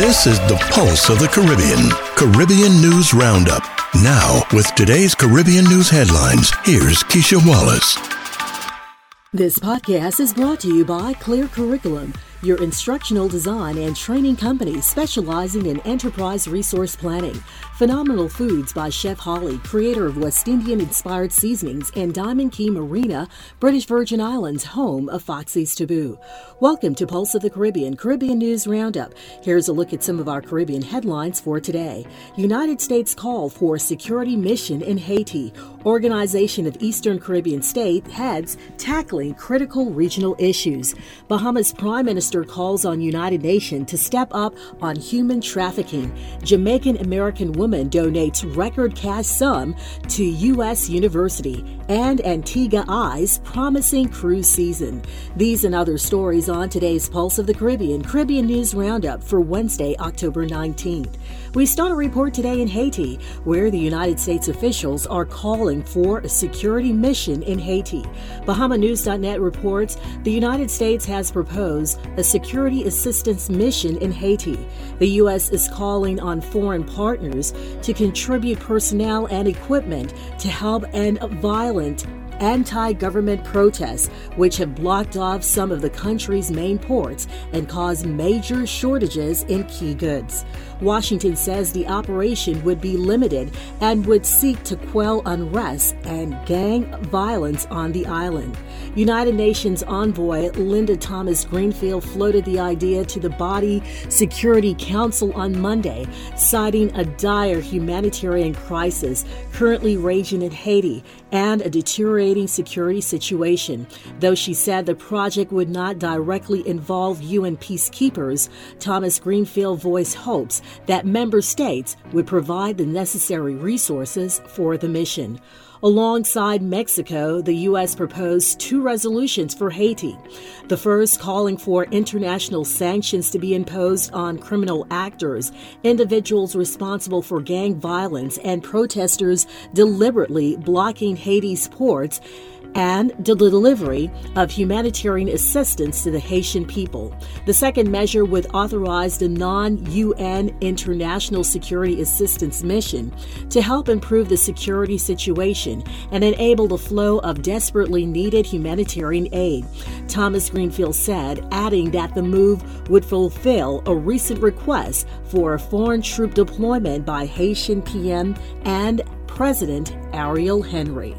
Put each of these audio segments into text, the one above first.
This is the pulse of the Caribbean. Caribbean News Roundup. Now, with today's Caribbean News headlines, here's Keisha Wallace. This podcast is brought to you by Clear Curriculum your instructional design and training company specializing in enterprise resource planning. Phenomenal Foods by Chef Holly, creator of West Indian inspired seasonings, and Diamond Cay Marina, British Virgin Islands, home of Foxy's Taboo. Welcome to Pulse of the Caribbean, Caribbean News Roundup. Here's a look at some of our Caribbean headlines for today. United States call for security mission in Haiti. Organization of Eastern Caribbean state heads tackling critical regional issues. Bahamas Prime Minister Minister calls on United Nations to step up on human trafficking. Jamaican American woman donates record cash sum to U.S. University. And Antigua eyes promising cruise season. These and other stories on today's Pulse of the Caribbean Caribbean News Roundup for Wednesday, October 19th. We start a report today in Haiti, where the United States officials are calling for a security mission in Haiti. BahamaNews.net reports the United States has proposed a security assistance mission in Haiti. The U.S. is calling on foreign partners to contribute personnel and equipment to help end violent anti government protests, which have blocked off some of the country's main ports and caused major shortages in key goods. Washington says the operation would be limited and would seek to quell unrest and gang violence on the island. United Nations envoy Linda Thomas Greenfield floated the idea to the Body Security Council on Monday, citing a dire humanitarian crisis currently raging in Haiti and a deteriorating security situation. Though she said the project would not directly involve UN peacekeepers, Thomas Greenfield voiced hopes that member states would provide the necessary resources for the mission. Alongside Mexico, the U.S. proposed two resolutions for Haiti. The first calling for international sanctions to be imposed on criminal actors, individuals responsible for gang violence, and protesters deliberately blocking Haiti's ports and the delivery of humanitarian assistance to the Haitian people. The second measure would authorize the non UN International Security Assistance Mission to help improve the security situation and enable the flow of desperately needed humanitarian aid. Thomas Greenfield said, adding that the move would fulfill a recent request for a foreign troop deployment by Haitian PM and President Ariel Henry.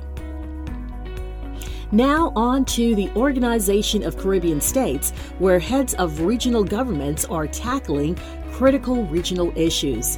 Now, on to the Organization of Caribbean States, where heads of regional governments are tackling critical regional issues.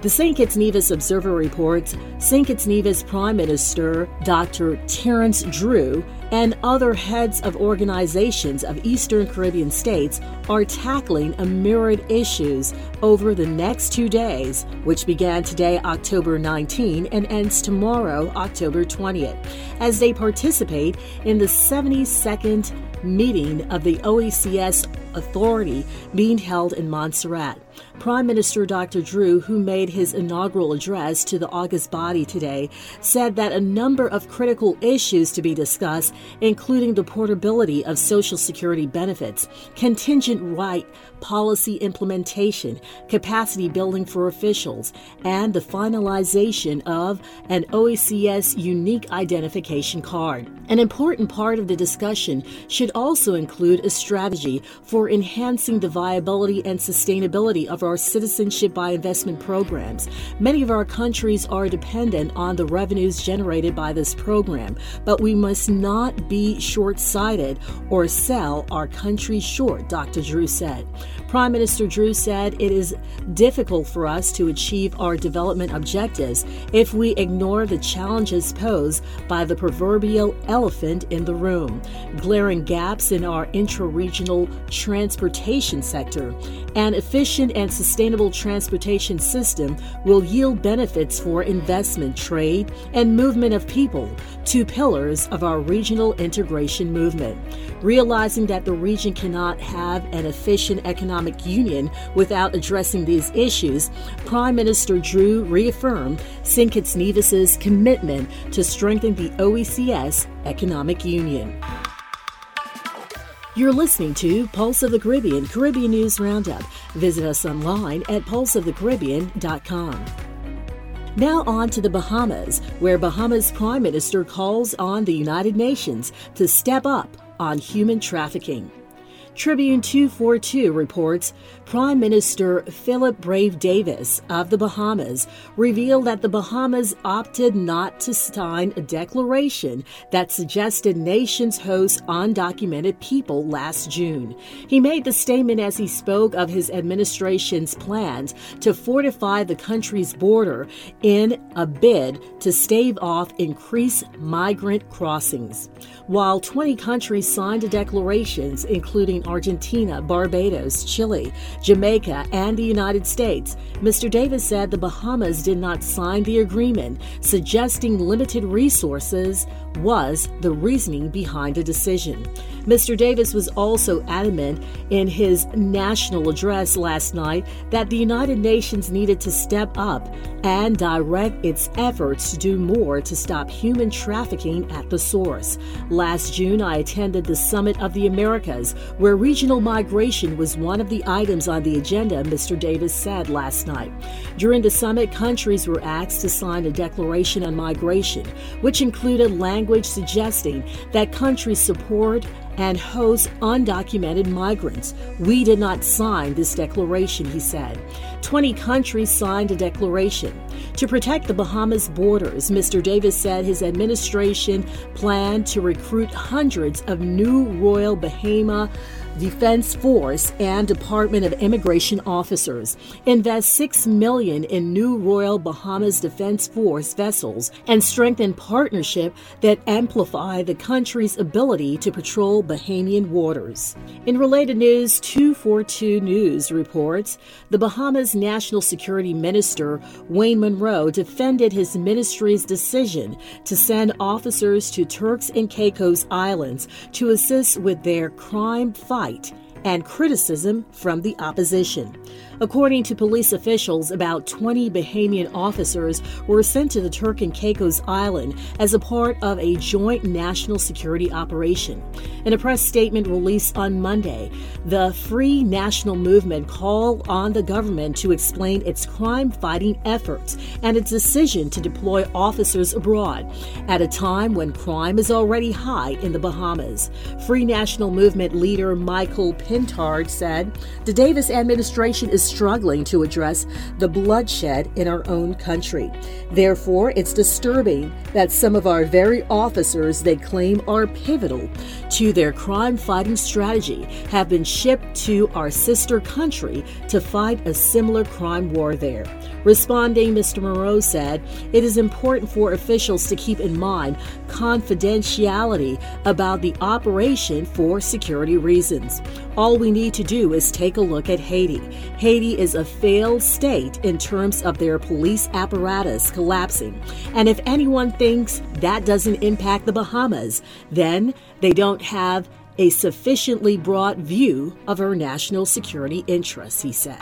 The St. Kitts Nevis Observer reports St. Kitts Nevis Prime Minister Dr. Terrance Drew and other heads of organizations of Eastern Caribbean states are tackling a myriad issues over the next two days, which began today, October 19, and ends tomorrow, October 20th, as they participate in the 72nd meeting of the OECS Authority being held in Montserrat. Prime Minister Dr. Drew, who made his inaugural address to the August body today, said that a number of critical issues to be discussed, including the portability of Social Security benefits, contingent right policy implementation, capacity building for officials, and the finalization of an OECS unique identification card. An important part of the discussion should also include a strategy for enhancing the viability and sustainability of our citizenship by investment programs. Many of our countries are dependent on the revenues generated by this program, but we must not be short sighted or sell our country short, Dr. Drew said. Prime Minister Drew said it is difficult for us to achieve our development objectives if we ignore the challenges posed by the proverbial elephant in the room, glaring gaps in our intra regional transportation sector. An efficient and sustainable transportation system will yield benefits for investment, trade, and movement of people, two pillars of our regional integration movement. Realizing that the region cannot have an efficient economic union without addressing these issues, Prime Minister Drew reaffirmed. Kitts Nevis's commitment to strengthen the OECS economic union. You're listening to Pulse of the Caribbean Caribbean News Roundup. Visit us online at pulseofthecaribbean.com. Now on to the Bahamas, where Bahamas Prime Minister calls on the United Nations to step up on human trafficking. Tribune 242 reports Prime Minister Philip Brave Davis of the Bahamas revealed that the Bahamas opted not to sign a declaration that suggested nations host undocumented people last June. He made the statement as he spoke of his administration's plans to fortify the country's border in a bid to stave off increased migrant crossings. While 20 countries signed declarations, including Argentina, Barbados, Chile, Jamaica, and the United States. Mr. Davis said the Bahamas did not sign the agreement, suggesting limited resources was the reasoning behind the decision. Mr. Davis was also adamant in his national address last night that the United Nations needed to step up and direct its efforts to do more to stop human trafficking at the source. Last June, I attended the Summit of the Americas, where regional migration was one of the items on the agenda, Mr. Davis said last night. During the summit, countries were asked to sign a declaration on migration, which included language suggesting that countries support and host undocumented migrants. We did not sign this declaration, he said. 20 countries signed a declaration. To protect the Bahamas borders, Mr. Davis said his administration planned to recruit hundreds of new Royal Bahama Defense Force and Department of Immigration officers, invest 6 million in new Royal Bahamas Defense Force vessels and strengthen partnership that amplify the country's ability to patrol Bahamian waters. In related news, 242 News reports the Bahamas National Security Minister Wayne Munroe defended his ministry's decision to send officers to Turks and Caicos Islands to assist with their crime fight fight and criticism from the opposition. According to police officials, about 20 Bahamian officers were sent to the Turk and Caicos Island as a part of a joint national security operation. In a press statement released on Monday, the Free National Movement called on the government to explain its crime fighting efforts and its decision to deploy officers abroad at a time when crime is already high in the Bahamas. Free National Movement leader Michael Pintard said the Davis administration is struggling to address the bloodshed in our own country. Therefore, it's disturbing that some of our very officers they claim are pivotal to their crime fighting strategy have been shipped to our sister country to fight a similar crime war there. Responding, Mr. Munroe said, It is important for officials to keep in mind confidentiality about the operation for security reasons. All we need to do is take a look at Haiti. Haiti is a failed state in terms of their police apparatus collapsing. And if anyone thinks that doesn't impact the Bahamas, then they don't have a sufficiently broad view of our national security interests, he said.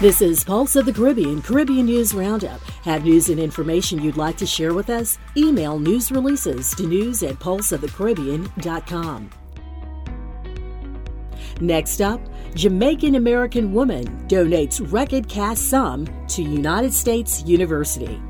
This is Pulse of the Caribbean, Caribbean News Roundup. Have news and information you'd like to share with us? Email news releases to news at pulseofthecaribbean.com. Next up, Jamaican American woman donates record cash sum to United States University.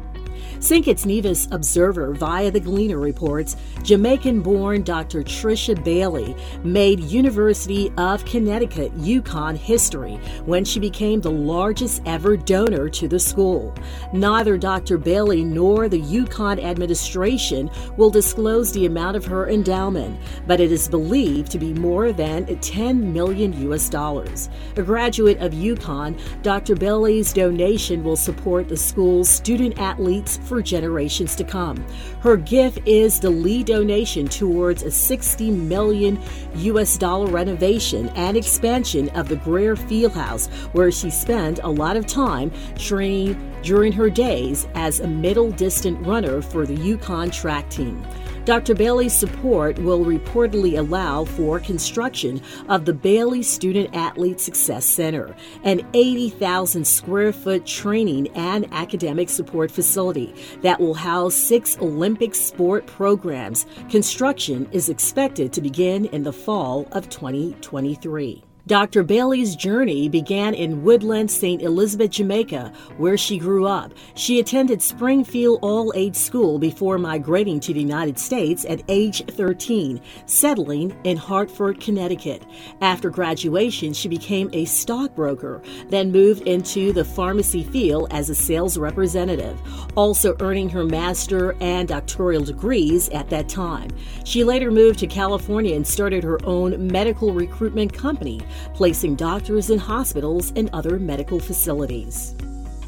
Kitts Nevis Observer via the Gleaner reports Jamaican born Dr. Tricia Bailey made University of Connecticut UConn history when she became the largest ever donor to the school. Neither Dr. Bailey nor the UConn administration will disclose the amount of her endowment, but it is believed to be more than 10 million US dollars. A graduate of UConn, Dr. Bailey's donation will support the school's student athletes for generations to come. Her gift is the lead donation towards a 60 million US dollar renovation and expansion of the Greer Fieldhouse, where she spent a lot of time training during her days as a middle distant runner for the UConn track team. Dr. Bailey's support will reportedly allow for construction of the Bailey Student Athlete Success Center, an 80,000 square foot training and academic support facility that will house six Olympic sport programs. Construction is expected to begin in the fall of 2023. Dr. Bailey's journey began in Woodland, St. Elizabeth, Jamaica, where she grew up. She attended Springfield All Age School before migrating to the United States at age 13, settling in Hartford, Connecticut. After graduation, she became a stockbroker, then moved into the pharmacy field as a sales representative, also earning her master and doctoral degrees at that time. She later moved to California and started her own medical recruitment company placing doctors in hospitals and other medical facilities.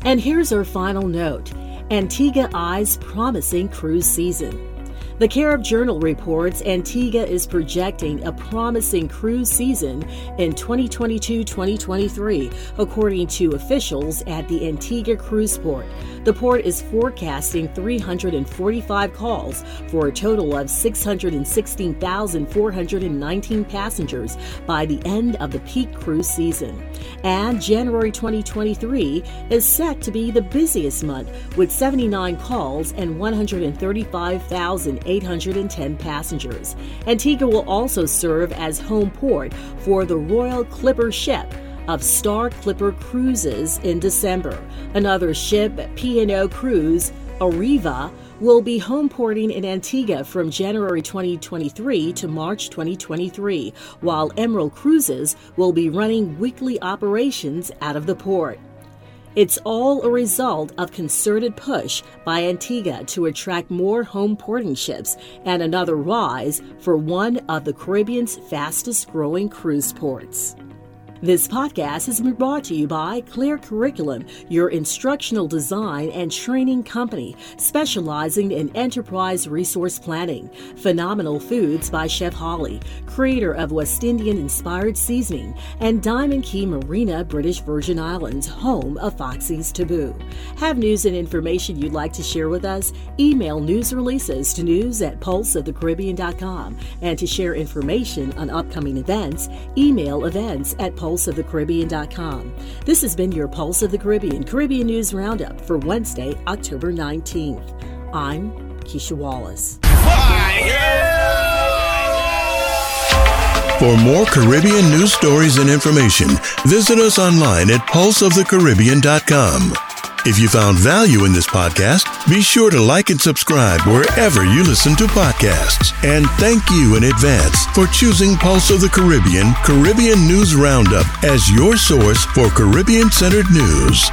And here's our final note Antigua eyes promising cruise season. The Carib Journal reports Antigua is projecting a promising cruise season in 2022 2023, according to officials at the Antigua Cruise Port. The port is forecasting 345 calls for a total of 616,419 passengers by the end of the peak cruise season. And January 2023 is set to be the busiest month with 79 calls and 135,000 810 passengers. Antigua will also serve as home port for the Royal Clipper ship of Star Clipper Cruises in December. Another ship, P&O Cruise, Arvia, will be home porting in Antigua from January 2023 to March 2023, while Emerald Cruises will be running weekly operations out of the port. It's all a result of concerted push by Antigua to attract more home porting ships and another rise for one of the Caribbean's fastest growing cruise ports. This podcast has been brought to you by Clear Curriculum, your instructional design and training company specializing in enterprise resource planning. Phenomenal Foods by Chef Holly, creator of West Indian inspired seasoning, and Diamond Cay Marina, British Virgin Islands, home of Foxy's Taboo. Have news and information you'd like to share with us? Email news releases to news at pulseofthecaribbean.com. And to share information on upcoming events, email events at pulse pulseofthecaribbean.com. This has been your Pulse of the Caribbean Caribbean News Roundup for Wednesday, October 19th. I'm Keisha Wallace. For more Caribbean news stories and information, visit us online at pulseofthecaribbean.com. If you found value in this podcast, be sure to like and subscribe wherever you listen to podcasts. And thank you in advance for choosing Pulse of the Caribbean Caribbean News Roundup as your source for Caribbean centered news.